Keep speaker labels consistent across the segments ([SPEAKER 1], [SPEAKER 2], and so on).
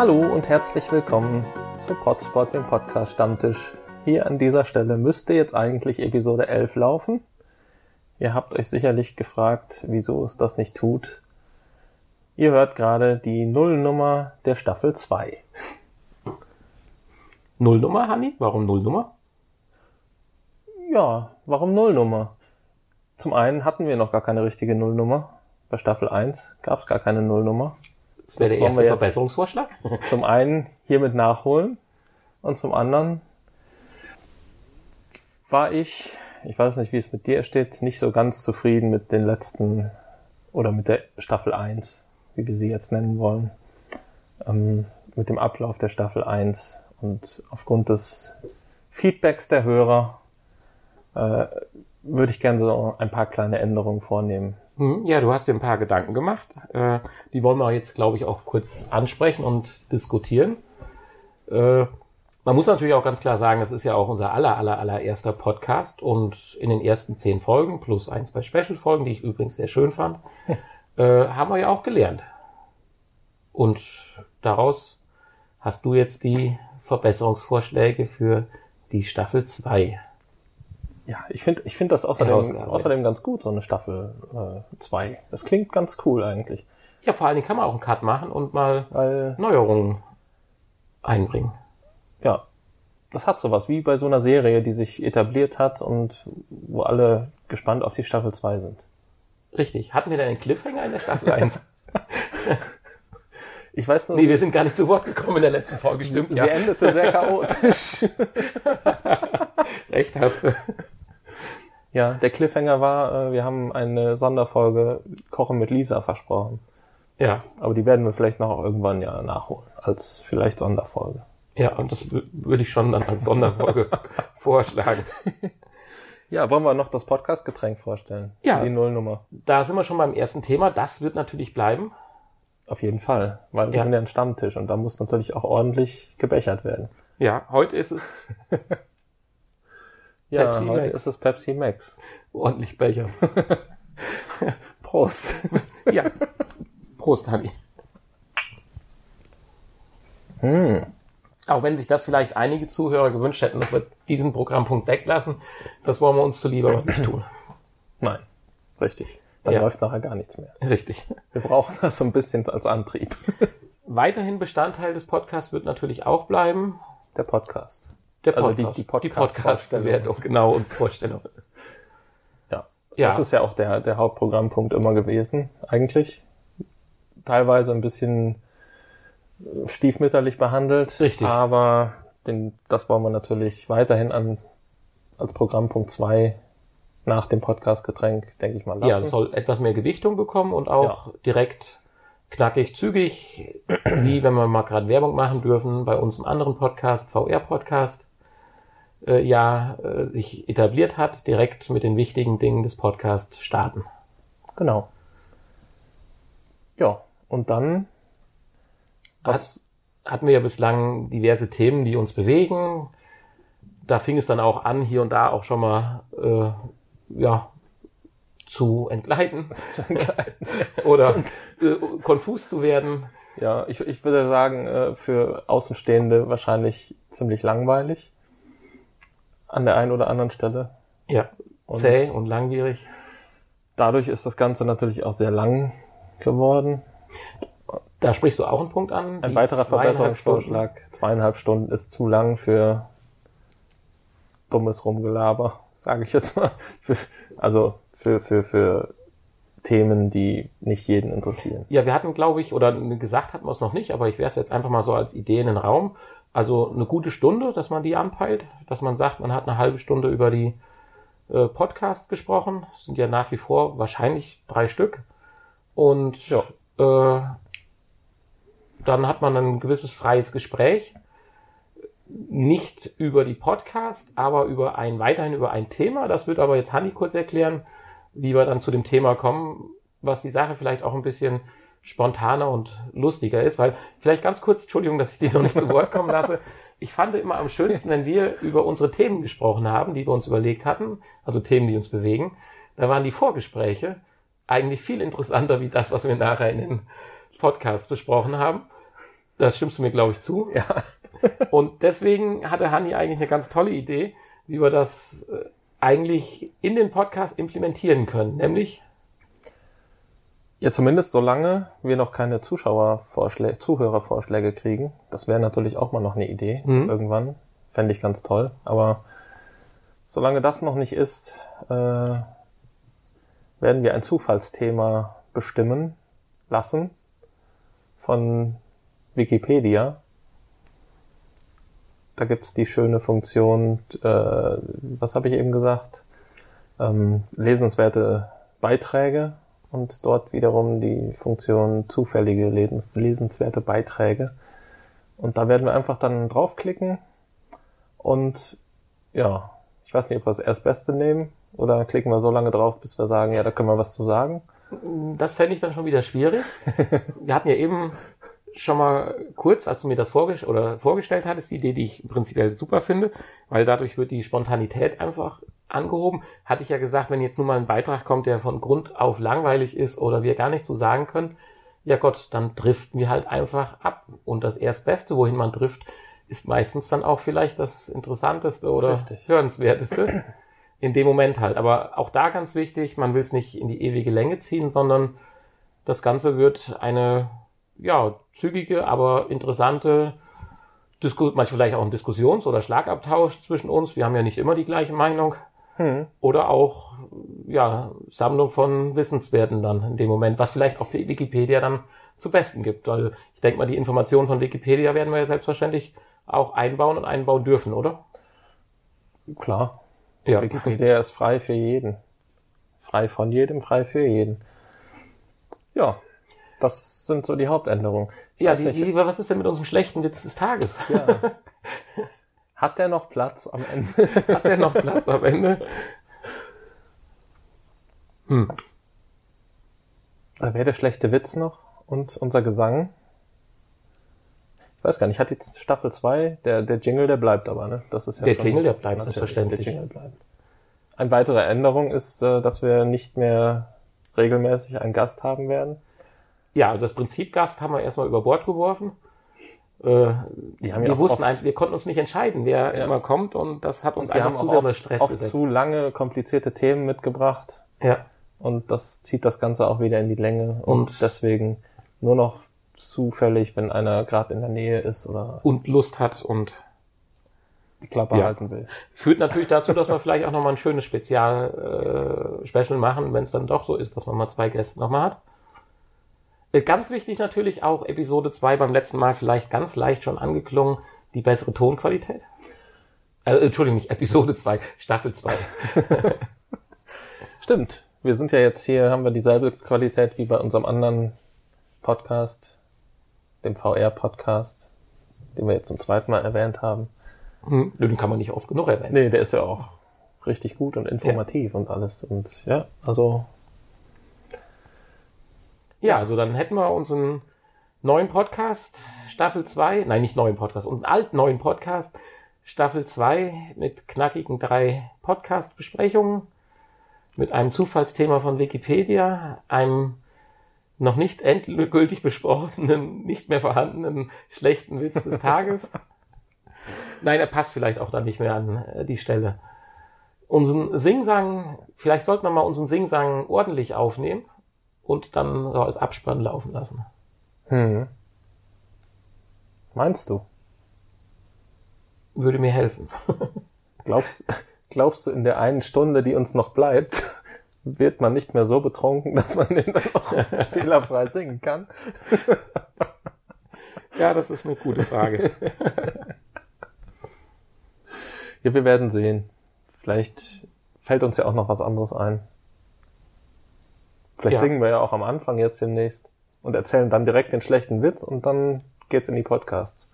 [SPEAKER 1] Hallo und herzlich willkommen zu Podspot, dem Podcast Stammtisch. Hier an dieser Stelle müsste jetzt eigentlich Episode 11 laufen. Ihr habt euch sicherlich gefragt, wieso es das nicht tut. Ihr hört gerade die Nullnummer der Staffel 2.
[SPEAKER 2] Nullnummer, Hanni? Warum Nullnummer?
[SPEAKER 1] Ja, warum Nullnummer? Zum einen hatten wir noch gar keine richtige Nullnummer. Bei Staffel 1 gab es gar keine Nullnummer.
[SPEAKER 2] Das wäre der erste Verbesserungsvorschlag.
[SPEAKER 1] Zum einen hiermit nachholen und zum anderen war ich, ich weiß nicht, wie es mit dir steht, nicht so ganz zufrieden mit den letzten oder mit der Staffel 1, wie wir sie jetzt nennen wollen, ähm, mit dem Ablauf der Staffel 1 und aufgrund des Feedbacks der Hörer äh, würde ich gerne so ein paar kleine Änderungen vornehmen.
[SPEAKER 2] Hm, Ja, du hast dir ein paar Gedanken gemacht. Äh, Die wollen wir jetzt, glaube ich, auch kurz ansprechen und diskutieren. Äh, Man muss natürlich auch ganz klar sagen, das ist ja auch unser aller, aller, allererster Podcast und in den ersten zehn Folgen plus ein, zwei Special-Folgen, die ich übrigens sehr schön fand, äh, haben wir ja auch gelernt. Und daraus hast du jetzt die Verbesserungsvorschläge für die Staffel 2.
[SPEAKER 1] Ja, ich finde ich find das außerdem, außerdem ganz gut, so eine Staffel 2. das klingt ganz cool eigentlich.
[SPEAKER 2] Ja, vor allen Dingen kann man auch einen Cut machen und mal
[SPEAKER 1] Weil,
[SPEAKER 2] Neuerungen einbringen.
[SPEAKER 1] ja, das hat sowas wie bei so einer Serie, die sich etabliert hat und wo alle gespannt auf die Staffel 2 sind.
[SPEAKER 2] Richtig. Hatten wir denn einen Cliffhanger in der Staffel 1?
[SPEAKER 1] Ich weiß nur,
[SPEAKER 2] nee, wir sind gar nicht zu Wort gekommen in der letzten Folge, stimmt
[SPEAKER 1] sie
[SPEAKER 2] ja.
[SPEAKER 1] endete sehr chaotisch.
[SPEAKER 2] Recht hast du.
[SPEAKER 1] Ja, der Cliffhanger war, äh, wir haben eine Sonderfolge Kochen mit Lisa versprochen.
[SPEAKER 2] Ja,
[SPEAKER 1] Aber die werden wir vielleicht noch irgendwann ja nachholen, als vielleicht Sonderfolge.
[SPEAKER 2] ja, und das wü- würde ich schon dann als Sonderfolge vorschlagen.
[SPEAKER 1] Ja, wollen wir noch das Podcast-Getränk vorstellen?
[SPEAKER 2] Ja.
[SPEAKER 1] Die Nullnummer.
[SPEAKER 2] Da sind wir schon beim ersten Thema. Das wird natürlich bleiben.
[SPEAKER 1] Auf jeden Fall, weil wir
[SPEAKER 2] Ja.
[SPEAKER 1] sind ja ein Stammtisch und da muss natürlich auch ordentlich gebechert werden.
[SPEAKER 2] Ja, heute ist es
[SPEAKER 1] Ja,
[SPEAKER 2] Pepsi
[SPEAKER 1] heute
[SPEAKER 2] Max.
[SPEAKER 1] ist es Pepsi Max.
[SPEAKER 2] ordentlich Becher.
[SPEAKER 1] Prost.
[SPEAKER 2] Ja. Prost, Hanni.
[SPEAKER 1] Hm.
[SPEAKER 2] Auch wenn sich das vielleicht einige Zuhörer gewünscht hätten, dass wir diesen Programmpunkt weglassen, das wollen wir uns zuliebe aber nicht tun.
[SPEAKER 1] Nein, richtig. Dann
[SPEAKER 2] Ja.
[SPEAKER 1] läuft nachher gar nichts mehr.
[SPEAKER 2] Richtig.
[SPEAKER 1] Wir brauchen das so ein bisschen als Antrieb.
[SPEAKER 2] Weiterhin Bestandteil des Podcasts wird natürlich auch bleiben
[SPEAKER 1] Der Podcast.
[SPEAKER 2] Der
[SPEAKER 1] Also
[SPEAKER 2] Podcast.
[SPEAKER 1] die- die Podcast-
[SPEAKER 2] Podcast-Bewertung, genau, und Vorstellung.
[SPEAKER 1] Ja.
[SPEAKER 2] Ja.
[SPEAKER 1] Das ist ja auch der, der Hauptprogrammpunkt immer gewesen, eigentlich. Teilweise ein bisschen äh, stiefmütterlich behandelt.
[SPEAKER 2] Richtig.
[SPEAKER 1] Aber den, das wollen wir natürlich weiterhin an, als Programmpunkt 2 nach dem Podcast-Getränk, denke ich mal, lassen.
[SPEAKER 2] Ja, soll etwas mehr Gewichtung bekommen und auch direkt knackig, zügig, wie wenn wir mal gerade Werbung machen dürfen, bei uns im anderen Podcast, VR-Podcast, äh, ja, äh, sich etabliert hat, direkt mit den wichtigen Dingen des Podcasts starten.
[SPEAKER 1] Genau. Ja, und dann, was,
[SPEAKER 2] hatten wir ja bislang diverse Themen, die uns bewegen. Da fing es dann auch an, hier und da auch schon mal äh, ja, zu entgleiten oder äh, konfus zu werden.
[SPEAKER 1] ja, ich, ich würde sagen, äh, für Außenstehende wahrscheinlich ziemlich langweilig. An der einen oder anderen Stelle.
[SPEAKER 2] Ja,
[SPEAKER 1] Und
[SPEAKER 2] zäh und langwierig.
[SPEAKER 1] dadurch ist das Ganze natürlich auch sehr lang geworden.
[SPEAKER 2] Da sprichst du auch einen Punkt an.
[SPEAKER 1] Ein weiterer Verbesserungsvorschlag. Zweieinhalb Stunden ist zu lang für dummes Rumgelaber, sage ich jetzt mal. Für, also für, für, für Themen, die nicht jeden interessieren.
[SPEAKER 2] Ja, wir hatten, glaube ich, oder gesagt hatten wir es noch nicht, aber ich wäre es jetzt einfach mal so als Idee in den Raum. Also eine gute Stunde, dass man die anpeilt, dass man sagt, man hat eine halbe Stunde über die äh, Podcasts gesprochen. Das sind ja nach wie vor wahrscheinlich drei Stück. Und
[SPEAKER 1] Ja.
[SPEAKER 2] äh, dann hat man ein gewisses freies Gespräch. Nicht über die Podcast, aber über ein, weiterhin über ein Thema. Das wird aber jetzt Hanni kurz erklären, wie wir dann zu dem Thema kommen, was die Sache vielleicht auch ein bisschen spontaner und lustiger ist, weil vielleicht ganz kurz, Entschuldigung, dass ich dich noch nicht zu Wort kommen lasse. Ich fand immer am schönsten, wenn wir über unsere Themen gesprochen haben, die wir uns überlegt hatten, also Themen, die uns bewegen. Da waren die Vorgespräche eigentlich viel interessanter wie das, was wir nachher in den Podcast besprochen haben. Da stimmst du mir, glaube ich, zu.
[SPEAKER 1] Ja.
[SPEAKER 2] Und deswegen hatte Hanni eigentlich eine ganz tolle Idee, wie wir das äh, eigentlich in den Podcast implementieren können. Nämlich,
[SPEAKER 1] Ja, zumindest solange wir noch keine Zuschauervorschläge, Zuhörervorschläge kriegen. Das wäre natürlich auch mal noch eine Idee
[SPEAKER 2] Mhm.
[SPEAKER 1] irgendwann. Fände ich ganz toll. Aber solange das noch nicht ist, äh, werden wir ein Zufallsthema bestimmen lassen von Wikipedia. Da gibt's die schöne Funktion, äh, was habe ich eben gesagt? Ähm, lesenswerte Beiträge und dort wiederum die Funktion zufällige lesens lesenswerte Beiträge. Und da werden wir einfach dann draufklicken und ja, ich weiß nicht, ob wir das Erstbeste nehmen oder klicken wir so lange drauf, bis wir sagen, ja, da können wir was zu sagen.
[SPEAKER 2] das fände ich dann schon wieder schwierig. Wir hatten ja eben schon mal kurz, als du mir das vorges oder vorgestellt hattest, die Idee, die ich prinzipiell super finde, weil dadurch wird die Spontanität einfach angehoben. Hatte ich ja gesagt, wenn jetzt nur mal ein Beitrag kommt, der von Grund auf langweilig ist oder wir gar nichts zu sagen können, ja Gott, dann driften wir halt einfach ab. Und das Erstbeste, wohin man trifft, ist meistens dann auch vielleicht das Interessanteste oder
[SPEAKER 1] Richtig.
[SPEAKER 2] Hörenswerteste. In dem Moment halt. Aber auch da ganz wichtig, man will es nicht in die ewige Länge ziehen, sondern das Ganze wird eine, ja, zügige, aber interessante, Disku manchmal vielleicht auch ein Diskussions- oder Schlagabtausch zwischen uns. Wir haben ja nicht immer die gleiche Meinung.
[SPEAKER 1] Hm.
[SPEAKER 2] Oder auch, ja, Sammlung von Wissenswerten dann in dem Moment, was vielleicht auch Wikipedia dann zu Besten gibt. Weil ich denke mal, die Informationen von Wikipedia werden wir ja selbstverständlich auch einbauen und einbauen dürfen, oder?
[SPEAKER 1] Klar.
[SPEAKER 2] Ja.
[SPEAKER 1] Wikipedia ist frei für jeden. Frei von jedem, frei für jeden. Ja, das sind so die Hauptänderungen. Ich
[SPEAKER 2] Ja, die,
[SPEAKER 1] nicht,
[SPEAKER 2] die, was ist denn mit unserem schlechten Witz des Tages?
[SPEAKER 1] ja. Hat der noch Platz am Ende?
[SPEAKER 2] Hat der noch Platz am Ende? Hm.
[SPEAKER 1] Da wäre der schlechte Witz noch und unser Gesang. Ich weiß gar nicht, hat jetzt Staffel 2, der, der Jingle, der bleibt aber, ne? Das ist ja
[SPEAKER 2] Der Jingle, der bleibt selbstverständlich.
[SPEAKER 1] Der Jingle bleibt. Eine weitere Änderung ist, äh, dass wir nicht mehr regelmäßig einen Gast haben werden.
[SPEAKER 2] Ja, also das Prinzip Gast haben wir erstmal über Bord geworfen. Äh,
[SPEAKER 1] ja
[SPEAKER 2] wir
[SPEAKER 1] auch
[SPEAKER 2] wussten einfach, wir konnten uns nicht entscheiden, wer
[SPEAKER 1] Ja.
[SPEAKER 2] immer kommt und das hat uns einfach zu
[SPEAKER 1] auch
[SPEAKER 2] sehr
[SPEAKER 1] oft,
[SPEAKER 2] Stress
[SPEAKER 1] oft
[SPEAKER 2] gesetzt.
[SPEAKER 1] zu lange komplizierte Themen mitgebracht.
[SPEAKER 2] ja.
[SPEAKER 1] Und das zieht das Ganze auch wieder in die Länge. Und,
[SPEAKER 2] Und-
[SPEAKER 1] deswegen nur noch zufällig, wenn einer gerade in der Nähe ist oder
[SPEAKER 2] Und Lust hat und
[SPEAKER 1] die Klappe
[SPEAKER 2] Ja.
[SPEAKER 1] halten will.
[SPEAKER 2] führt natürlich dazu, dass wir vielleicht auch nochmal ein schönes Spezial, äh, Special machen, wenn es dann doch so ist, dass man mal zwei Gäste nochmal hat. Äh, Ganz wichtig natürlich auch Episode 2 beim letzten Mal vielleicht ganz leicht schon angeklungen, die bessere Tonqualität. Äh, Entschuldigung, nicht Episode 2, Staffel 2.
[SPEAKER 1] Stimmt. Wir sind ja jetzt hier, haben wir dieselbe Qualität wie bei unserem anderen Podcast, dem VR-Podcast, den wir jetzt zum zweiten Mal erwähnt haben.
[SPEAKER 2] Hm, Den kann man nicht oft genug erwähnen.
[SPEAKER 1] Nee, der ist ja auch richtig gut und informativ und alles. Und ja, also
[SPEAKER 2] Ja, also dann hätten wir unseren neuen Podcast, Staffel 2, nein, nicht neuen Podcast, unseren alten neuen Podcast, Staffel 2 mit knackigen drei Podcast-Besprechungen, mit einem Zufallsthema von Wikipedia, einem noch nicht endgültig besprochenen, nicht mehr vorhandenen schlechten Witz des Tages. Nein, er passt vielleicht auch dann nicht mehr an äh, die Stelle. Unseren Singsang, vielleicht sollten wir mal unseren Singsang ordentlich aufnehmen und dann so als Abspann laufen lassen.
[SPEAKER 1] hm. meinst du?
[SPEAKER 2] Würde mir helfen.
[SPEAKER 1] Glaubst, glaubst du, in der einen Stunde, die uns noch bleibt, wird man nicht mehr so betrunken, dass man den dann auch fehlerfrei singen kann?
[SPEAKER 2] Ja, das ist eine gute Frage.
[SPEAKER 1] Ja, wir werden sehen. Vielleicht fällt uns ja auch noch was anderes ein. Vielleicht
[SPEAKER 2] Ja.
[SPEAKER 1] singen wir ja auch am Anfang jetzt demnächst und erzählen dann direkt den schlechten Witz und dann geht's in die Podcasts.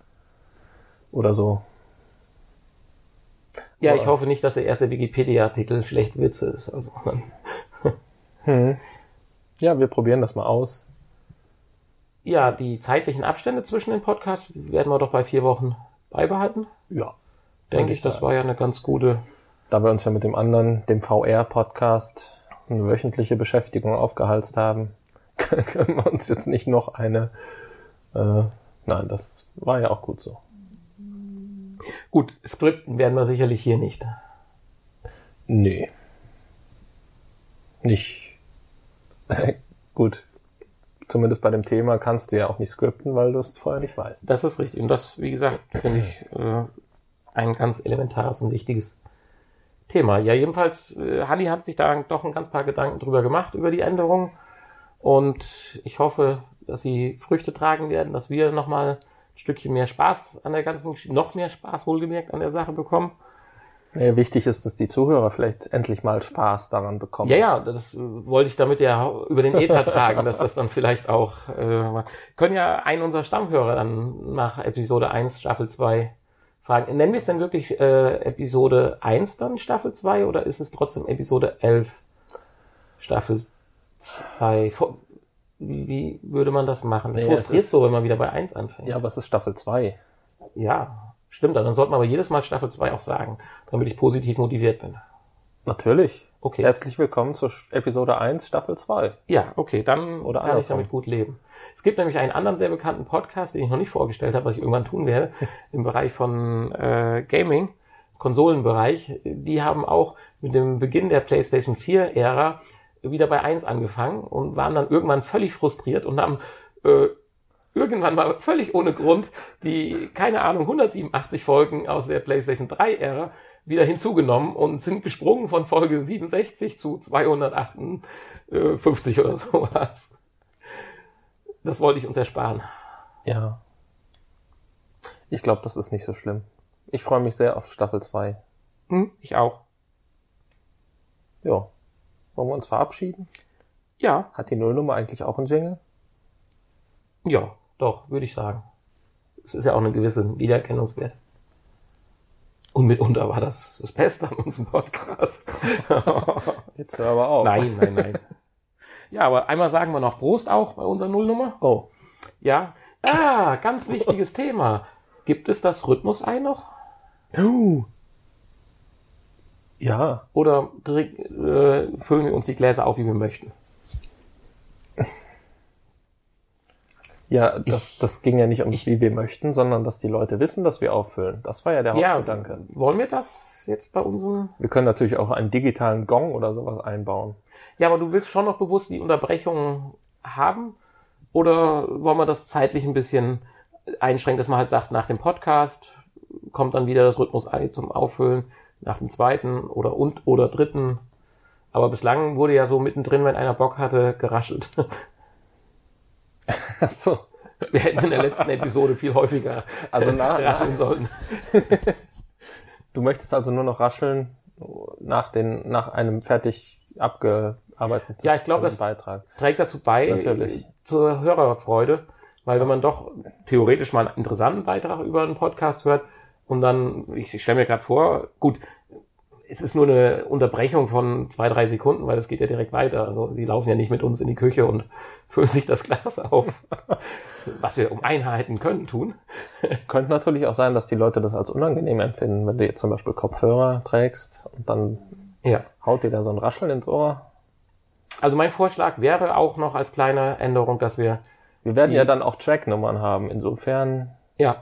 [SPEAKER 1] Oder so.
[SPEAKER 2] Ja, ich hoffe nicht, dass der erste Wikipedia-Artikel schlechte Witze ist. Also,
[SPEAKER 1] Hm. Ja, wir probieren das mal aus.
[SPEAKER 2] ja, die zeitlichen Abstände zwischen den Podcasts werden wir doch bei vier Wochen beibehalten.
[SPEAKER 1] Ja.
[SPEAKER 2] Denke
[SPEAKER 1] ich
[SPEAKER 2] das war ja eine ganz gute.
[SPEAKER 1] Da wir uns ja mit dem anderen, dem VR-Podcast, eine wöchentliche Beschäftigung aufgehalst haben, können wir uns jetzt nicht noch eine äh, Nein, das war ja auch gut so.
[SPEAKER 2] Gut, Skripten werden wir sicherlich hier nicht.
[SPEAKER 1] Nee. Nicht. gut. Zumindest bei dem Thema kannst du ja auch nicht skripten, weil du es vorher nicht weißt.
[SPEAKER 2] Das ist richtig. Und das, wie gesagt, finde ich äh, ein ganz elementares und wichtiges Thema. Ja, jedenfalls, äh, Hanni hat sich da doch ein ganz paar Gedanken drüber gemacht, über die Änderung. Und ich hoffe, dass sie Früchte tragen werden, dass wir nochmal ein Stückchen mehr Spaß an der ganzen, noch mehr Spaß wohlgemerkt an der Sache bekommen.
[SPEAKER 1] Ja, wichtig ist, dass die Zuhörer vielleicht endlich mal Spaß daran bekommen.
[SPEAKER 2] Ja, ja, das äh, wollte ich damit ja über den Ether tragen, dass das dann vielleicht auch, äh, können ja einen unserer Stammhörer dann nach Episode 1, Staffel 2 fragen. Nennen wir es denn wirklich äh, Episode 1 dann Staffel 2 oder ist es trotzdem Episode 11 Staffel 2? Wie, wie würde man das machen? Das
[SPEAKER 1] Nee,
[SPEAKER 2] frustriert so, wenn man wieder bei 1 anfängt.
[SPEAKER 1] Ja, aber es ist Staffel 2.
[SPEAKER 2] ja stimmt. Dann sollte man aber jedes Mal Staffel 2 auch sagen, damit ich positiv motiviert bin.
[SPEAKER 1] Natürlich.
[SPEAKER 2] Okay.
[SPEAKER 1] Herzlich willkommen zur Episode 1, Staffel 2.
[SPEAKER 2] Ja, okay, dann
[SPEAKER 1] Oder
[SPEAKER 2] kann ich damit gut leben. Es gibt nämlich einen anderen sehr bekannten Podcast, den ich noch nicht vorgestellt habe, was ich irgendwann tun werde, im Bereich von äh, Gaming, Konsolenbereich. Die haben auch mit dem Beginn der PlayStation 4-Ära wieder bei 1 angefangen und waren dann irgendwann völlig frustriert und haben äh, irgendwann mal völlig ohne Grund die, keine Ahnung, 187 Folgen aus der PlayStation 3-Ära wieder hinzugenommen und sind gesprungen von Folge 67 zu 258 oder sowas. Das wollte ich uns ersparen.
[SPEAKER 1] Ja. Ich glaube, das ist nicht so schlimm. Ich freue mich sehr auf Staffel 2.
[SPEAKER 2] Hm, ich auch.
[SPEAKER 1] Ja. Wollen wir uns verabschieden?
[SPEAKER 2] Ja,
[SPEAKER 1] Hat die Nullnummer eigentlich auch einen Jingle?
[SPEAKER 2] ja, doch, würde ich sagen. Es ist ja auch eine gewisse Wiedererkennungswert. Und mitunter war das das Beste an unserem Podcast.
[SPEAKER 1] Jetzt hör aber auf.
[SPEAKER 2] nein, nein, nein. Ja, aber einmal sagen wir noch Prost auch bei unserer Nullnummer.
[SPEAKER 1] Oh.
[SPEAKER 2] Ja. Ah, ganz wichtiges Thema. Gibt es das Rhythmusei noch?
[SPEAKER 1] Uh. Ja.
[SPEAKER 2] Oder äh, füllen wir uns die Gläser auf, wie wir möchten?
[SPEAKER 1] Ja, das, das ging ja nicht ums, wie wir möchten, sondern dass die Leute wissen, dass wir auffüllen. Das war ja der
[SPEAKER 2] Ja,
[SPEAKER 1] Hauptgedanke.
[SPEAKER 2] wollen wir das jetzt bei unserem...
[SPEAKER 1] Wir können natürlich auch einen digitalen Gong oder sowas einbauen.
[SPEAKER 2] Ja, aber du willst schon noch bewusst die Unterbrechungen haben? Oder wollen wir das zeitlich ein bisschen einschränken, dass man halt sagt, nach dem Podcast kommt dann wieder das Rhythmus-Ei zum Auffüllen, nach dem zweiten oder und oder dritten. Aber bislang wurde ja so mittendrin, wenn einer Bock hatte, geraschelt.
[SPEAKER 1] Ach so.
[SPEAKER 2] Wir hätten in der letzten Episode viel häufiger
[SPEAKER 1] Also nach,
[SPEAKER 2] rascheln sollen.
[SPEAKER 1] du möchtest also nur noch rascheln nach, den, nach einem fertig abgearbeiteten
[SPEAKER 2] Ja, ich glaub, das-
[SPEAKER 1] Beitrag.
[SPEAKER 2] trägt dazu bei
[SPEAKER 1] Natürlich.
[SPEAKER 2] zur Hörerfreude, weil wenn man doch theoretisch mal einen interessanten Beitrag über einen Podcast hört und dann, ich, ich stelle mir gerade vor, gut, es ist nur eine Unterbrechung von zwei, drei Sekunden, weil es geht ja direkt weiter. Also sie laufen ja nicht mit uns in die Küche und füllen sich das Glas auf, was wir um Einheiten können tun.
[SPEAKER 1] Könnte natürlich auch sein, dass die Leute das als unangenehm empfinden, wenn du jetzt zum Beispiel Kopfhörer trägst und dann
[SPEAKER 2] Ja.
[SPEAKER 1] haut dir da so ein Rascheln ins Ohr.
[SPEAKER 2] Also mein Vorschlag wäre auch noch als kleine Änderung, dass wir,
[SPEAKER 1] Wir werden ja dann auch Tracknummern haben. Insofern,
[SPEAKER 2] ja,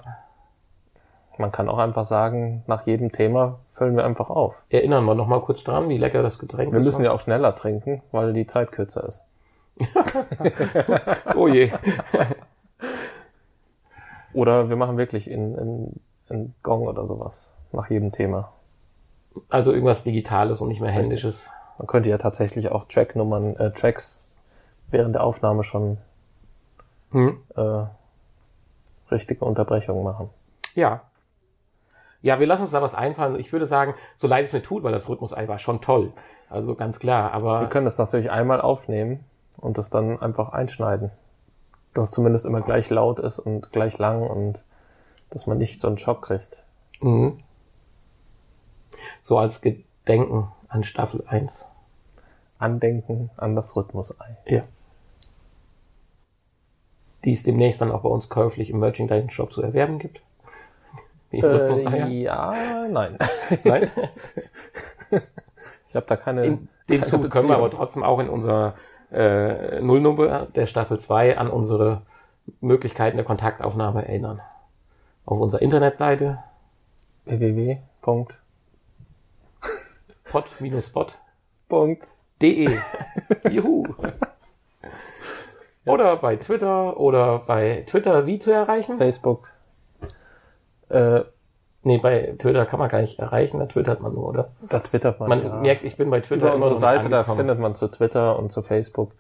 [SPEAKER 1] man kann auch einfach sagen, nach jedem Thema füllen wir einfach auf.
[SPEAKER 2] erinnern wir noch mal kurz dran, wie lecker das Getränk
[SPEAKER 1] Wir
[SPEAKER 2] ist.
[SPEAKER 1] müssen ja auch schneller trinken, weil die Zeit kürzer ist.
[SPEAKER 2] Oh je.
[SPEAKER 1] Oder wir machen wirklich in, in, in Gong oder sowas nach jedem Thema.
[SPEAKER 2] Also irgendwas Digitales und nicht mehr Händisches.
[SPEAKER 1] Man könnte ja tatsächlich auch Tracknummern, äh, Tracks während der Aufnahme schon
[SPEAKER 2] Hm.
[SPEAKER 1] äh, richtige Unterbrechungen machen.
[SPEAKER 2] Ja. Ja, wir lassen uns da was einfallen. Ich würde sagen, so leid es mir tut, weil das Rhythmus-Ei war schon toll. Also ganz klar,
[SPEAKER 1] Wir
[SPEAKER 2] aber
[SPEAKER 1] können das natürlich einmal aufnehmen und das dann einfach einschneiden. Dass es zumindest immer gleich laut ist und gleich lang und dass man nicht so einen Schock kriegt.
[SPEAKER 2] mhm. so als Gedenken an Staffel 1.
[SPEAKER 1] Andenken an das Rhythmusei.
[SPEAKER 2] Ja. Die es demnächst dann auch bei uns käuflich im Merchandise-Shop zu erwerben gibt.
[SPEAKER 1] Äh, ja, nein.
[SPEAKER 2] Nein?
[SPEAKER 1] Ich habe da keine.
[SPEAKER 2] In dem
[SPEAKER 1] keine
[SPEAKER 2] Zuge können wir aber
[SPEAKER 1] Beziehung.
[SPEAKER 2] trotzdem auch in unserer äh, Nullnummer der Staffel 2 an unsere Möglichkeiten der Kontaktaufnahme erinnern. Auf unserer Internetseite
[SPEAKER 1] www.
[SPEAKER 2] pod-spot.de. Juhu. Oder bei Twitter oder bei Twitter wie zu erreichen?
[SPEAKER 1] Facebook. Äh,
[SPEAKER 2] nee, bei Twitter kann man gar nicht erreichen, da twittert man nur, oder?
[SPEAKER 1] Da twittert man.
[SPEAKER 2] Man
[SPEAKER 1] ja.
[SPEAKER 2] merkt, ich bin bei Twitter
[SPEAKER 1] Über unsere
[SPEAKER 2] noch
[SPEAKER 1] Seite, da findet man zu Twitter und zu Facebook.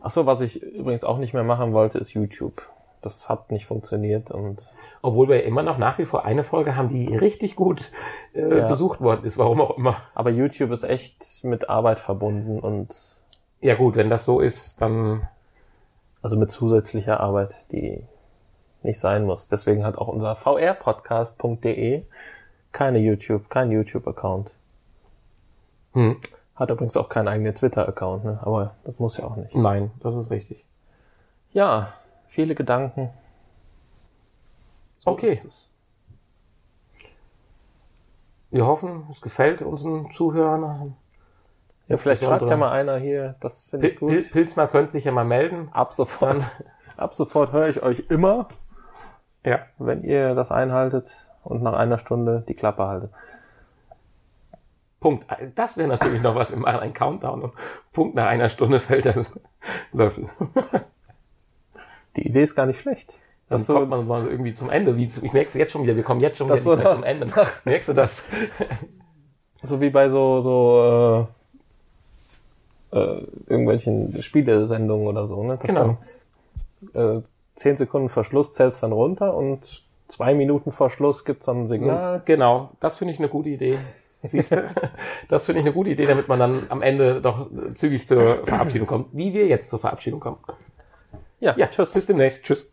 [SPEAKER 1] Ach so, was ich übrigens auch nicht mehr machen wollte, ist YouTube. Das hat nicht funktioniert und
[SPEAKER 2] Obwohl wir immer noch nach wie vor eine Folge haben, die richtig gut äh,
[SPEAKER 1] Ja.
[SPEAKER 2] besucht worden ist, warum auch immer.
[SPEAKER 1] aber YouTube ist echt mit Arbeit verbunden und
[SPEAKER 2] Ja gut, wenn das so ist, dann
[SPEAKER 1] also mit zusätzlicher Arbeit, die nicht sein muss. Deswegen hat auch unser vrpodcast.de keine YouTube, kein YouTube-Account.
[SPEAKER 2] hm,
[SPEAKER 1] Hat übrigens auch keinen eigenen Twitter-Account, ne? aber das muss ja auch nicht.
[SPEAKER 2] nein, das ist richtig.
[SPEAKER 1] Ja, viele Gedanken. So
[SPEAKER 2] Okay. Wir hoffen, es gefällt unseren Zuhörern.
[SPEAKER 1] Ja, vielleicht schreibt ja mal einer hier, das finde ich gut.
[SPEAKER 2] Pil Pilsner könnte sich ja mal melden.
[SPEAKER 1] Ab sofort,
[SPEAKER 2] Dann-
[SPEAKER 1] ab sofort höre ich euch immer,
[SPEAKER 2] Ja.
[SPEAKER 1] wenn ihr das einhaltet und nach einer Stunde die Klappe haltet.
[SPEAKER 2] Punkt. Das wäre natürlich noch was. Wir machen einen Countdown und Punkt nach einer Stunde fällt der Löffel.
[SPEAKER 1] Die Idee ist gar nicht schlecht.
[SPEAKER 2] Dann
[SPEAKER 1] du,
[SPEAKER 2] kommt man mal irgendwie zum Ende. Wie, ich merke es jetzt schon wieder. Wir kommen jetzt schon wieder
[SPEAKER 1] Das so nach-
[SPEAKER 2] zum Ende. Merkst du das?
[SPEAKER 1] so wie bei so, so äh, äh, irgendwelchen Spielesendungen oder so, ne? Dass
[SPEAKER 2] Genau.
[SPEAKER 1] dann äh, zehn Sekunden vor Schluss zählst dann runter und zwei Minuten vor Schluss gibt's dann ein Signal.
[SPEAKER 2] Genau. Das finde ich eine gute Idee. Siehst du? Das finde ich eine gute Idee, damit man dann am Ende doch zügig zur Verabschiedung kommt. Wie wir jetzt zur Verabschiedung kommen.
[SPEAKER 1] Ja,
[SPEAKER 2] Ja, tschüss. Bis demnächst. Tschüss.